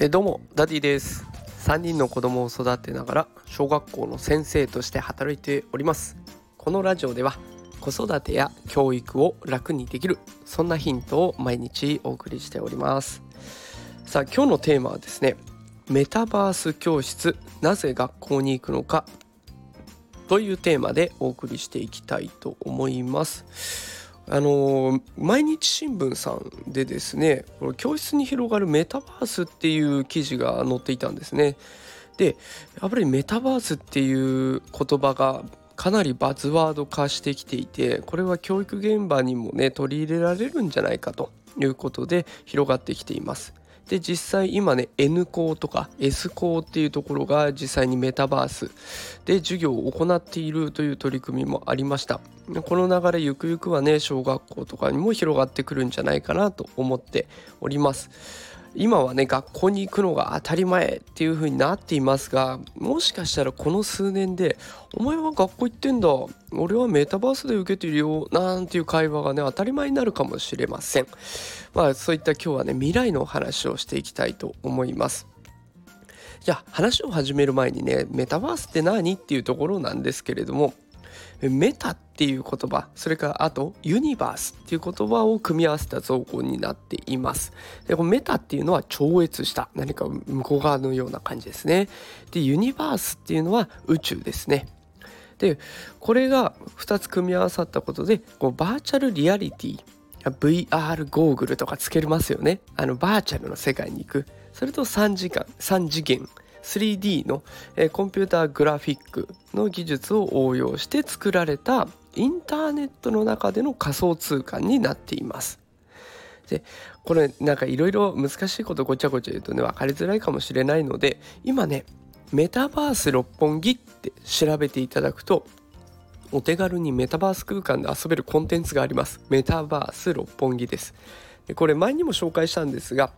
えどうもダディです。3人の子供を育てながら小学校の先生として働いております。このラジオでは子育てや教育を楽にできるそんなヒントを毎日お送りしております。さあ今日のテーマはですねメタバース教室なぜ学校に行くのかというテーマでお送りしていきたいと思います。あの毎日新聞さんでですね教室に広がるメタバースっていう記事が載っていたんですね。でやっぱりメタバースっていう言葉がかなりバズワード化してきていてこれは教育現場にもね取り入れられるんじゃないかということで広がってきています。で実際今ね N 校とか S 校っていうところが実際にメタバースで授業を行っているという取り組みもありました。この流れゆくゆくはね小学校とかにも広がってくるんじゃないかなと思っております。今はね学校に行くのが当たり前っていう風になっていますがもしかしたらこの数年で「お前は学校行ってんだ。俺はメタバースで受けてるよ」なんていう会話がね当たり前になるかもしれません。まあそういった今日はね未来の話をしていきたいと思います。じゃあ話を始める前にねメタバースって何っていうところなんですけれどもメタってていう言葉それからあとユニバースっていう言葉を組み合わせた造語になっています。でこのメタっていうのは超越した何か向こう側のような感じですね。でユニバースっていうのは宇宙ですね。でこれが2つ組み合わさったことでこうバーチャルリアリティ VR ゴーグルとかつけますよね。あのバーチャルの世界に行く。それと3時間3次元 3D の、えー、コンピューターグラフィックの技術を応用して作られたインターネットの中での仮想通貨になっています。でこれなんかいろいろ難しいことごちゃごちゃ言うとね分かりづらいかもしれないので今ねメタバース六本木って調べていただくとお手軽にメタバース空間で遊べるコンテンツがありますメタバース六本木ですでこれ前にも紹介したんですが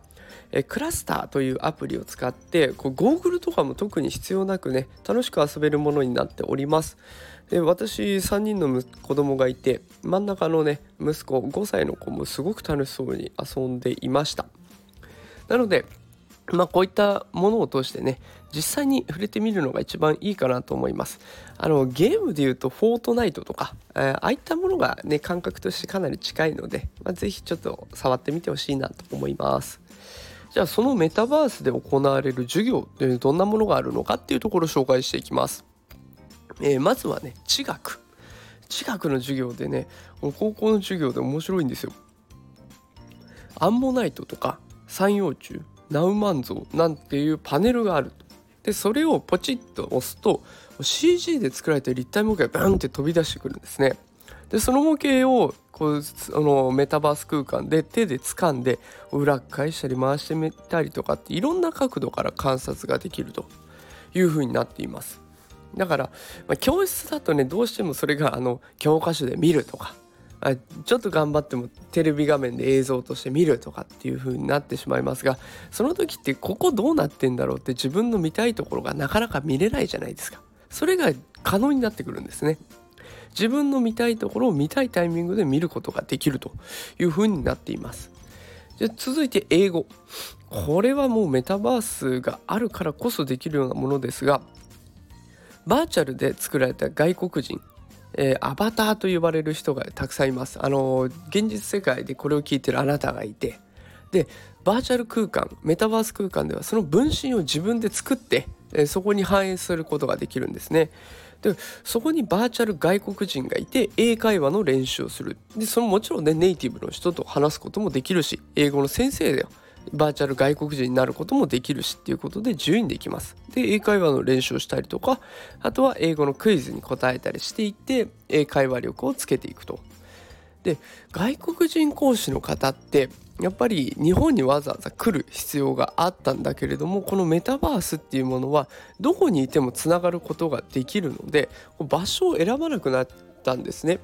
えクラスターというアプリを使ってこうゴーグルとかも特に必要なくね楽しく遊べるものになっております。で私3人の子供がいて真ん中のね息子5歳の子もすごく楽しそうに遊んでいました。なのでまあこういったものを通してね実際に触れてみるのが一番いいかなと思います。あのゲームでいうとフォートナイトとか、えー、ああいったものがね感覚としてかなり近いので、まあ、是非ちょっと触ってみてほしいなと思います。じゃあそのメタバースで行われる授業ってどんなものがあるのかっていうところを紹介していきます。えー、まずはね地学地学の授業でね高校の授業で面白いんですよ。アンモナイトとか三葉虫ナウマンゾウなんていうパネルがあるでそれをポチッと押すと CG で作られた立体模型がバンって飛び出してくるんですね。でその模型をこうあのメタバース空間で手で掴んで裏返したり回してみたりとかっていろんな角度から観察ができるというふうになっています。だから、まあ、教室だとねどうしてもそれがあの教科書で見るとかあちょっと頑張ってもテレビ画面で映像として見るとかっていう風になってしまいますがその時ってここどうなってんだろうって自分の見たいところがなかなか見れないじゃないですか。それが可能になってくるんですね。自分の見たいところを見たいタイミングで見ることができるというふうになっています。で続いて英語これはもうメタバースがあるからこそできるようなものですがバーチャルで作られた外国人えー、アバターと呼ばれる人がたくさんいます。あの現実世界でこれを聞いてるあなたがいてでバーチャル空間メタバース空間ではその分身を自分で作って、えー、そこに反映することができるんですね。でそこにバーチャル外国人がいて英会話の練習をするでそのもちろんねネイティブの人と話すこともできるし英語の先生だよバーチャル外国人になることもできるしっていうことで自由にできます。で英会話の練習をしたりとかあとは英語のクイズに答えたりしていって英会話力をつけていくと。で外国人講師の方ってやっぱり日本にわざわざ来る必要があったんだけれどもこのメタバースっていうものはどこにいてもつながることができるので場所を選ばなくなったんですね。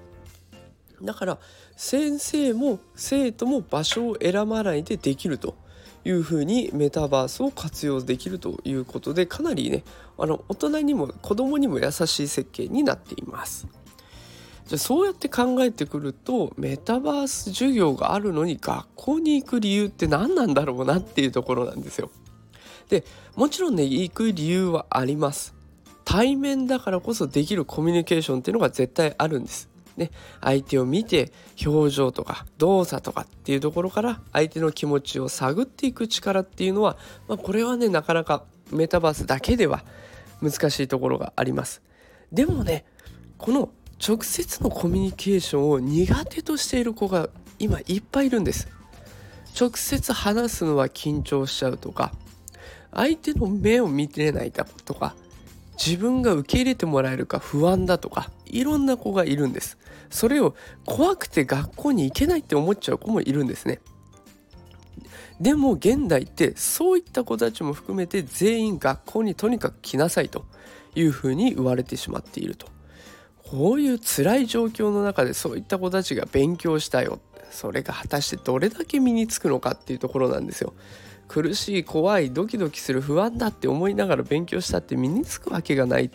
だから先生も生徒も場所を選ばないでできるというふうにメタバースを活用できるということでかなりねあの大人にも子供にも優しい設計になっています。じゃそうやって考えてくるとメタバース授業があるのに学校に行く理由って何なんだろうなっていうところなんですよ。でもちろんね行く理由はあります。対面だからこそできるコミュニケーションっていうのが絶対あるんです。ね、相手を見て表情とか動作とかっていうところから相手の気持ちを探っていく力っていうのは、まあ、これはねなかなかメタバースだけでは難しいところがあります。でもねこの直接のコミュニケーションを苦手としている子が今いっぱいいるんです。直接話すのは緊張しちゃうとか相手の目を見てないだとか自分が受け入れてもらえるか不安だとかいろんな子がいるんです。それを怖くて学校に行けないって思っちゃう子もいるんですね。でも現代ってそういった子たちも含めて全員学校にとにかく来なさいというふうに言われてしまっていると。こういう辛い状況の中でそういった子たちが勉強したよそれが果たしてどれだけ身につくのかっていうところなんですよ。苦しい怖いドキドキする不安だって思いながら勉強したって身につくわけがない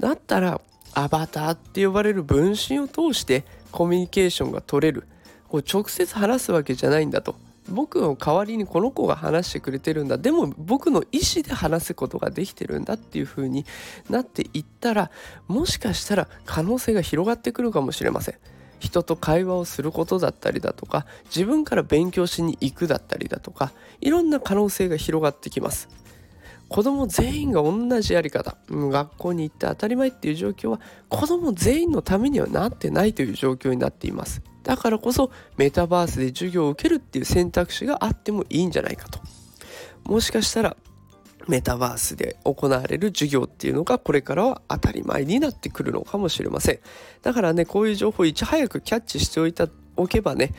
だったらアバターって呼ばれる分身を通してコミュニケーションが取れる。こう直接話すわけじゃないんだと。僕の代わりにこの子が話してくれてるんだ。でも僕の意思で話すことができてるんだっていう風になっていったらもしかしたら可能性が広がってくるかもしれません。人と会話をすることだったりだとか自分から勉強しに行くだったりだとかいろんな可能性が広がってきます。子供全員が同じやり方。学校に行って当たり前っていう状況は子供全員のためにはなってないという状況になっています。だからこそメタバースで授業を受けるっていう選択肢があってもいいんじゃないかと。もしかしたらメタバースで行われる授業っていうのがこれからは当たり前になってくるのかもしれません。だからねこういう情報をいち早くキャッチしておいたおけばね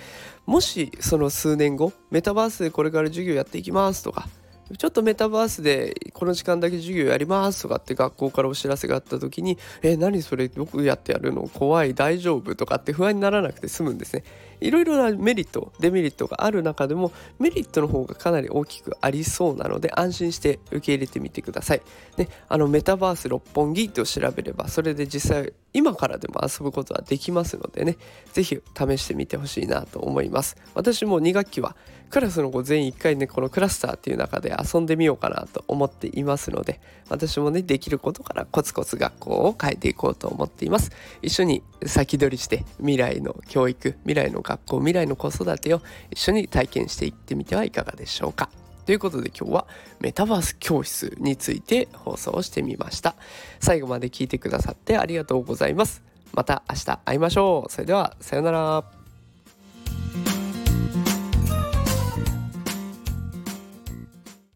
もしその数年後メタバースでこれから授業やっていきますとかちょっとメタバースでこの時間だけ授業やりますとかって学校からお知らせがあった時に「え何それ僕やってやるの？怖い大丈夫?」とかって不安にならなくて済むんですね。いろいろなメリットデメリットがある中でもメリットの方がかなり大きくありそうなので安心して受け入れてみてください。であのメタバース六本木と調べればそれで実際今からでも遊ぶことはできますのでね是非試してみてほしいなと思います。私も2学期はクラスの子全員1回ねこのクラスターっていう中で遊んでみようかなと思っていますので私もねできることからコツコツ学校を変えていこうと思っています一緒に先取りして未来の教育未来の学校未来の子育てを一緒に体験していってみてはいかがでしょうか。ということで今日はメタバース教室について放送してみました。最後まで聞いてくださってありがとうございます。また明日会いましょう。それではさようなら。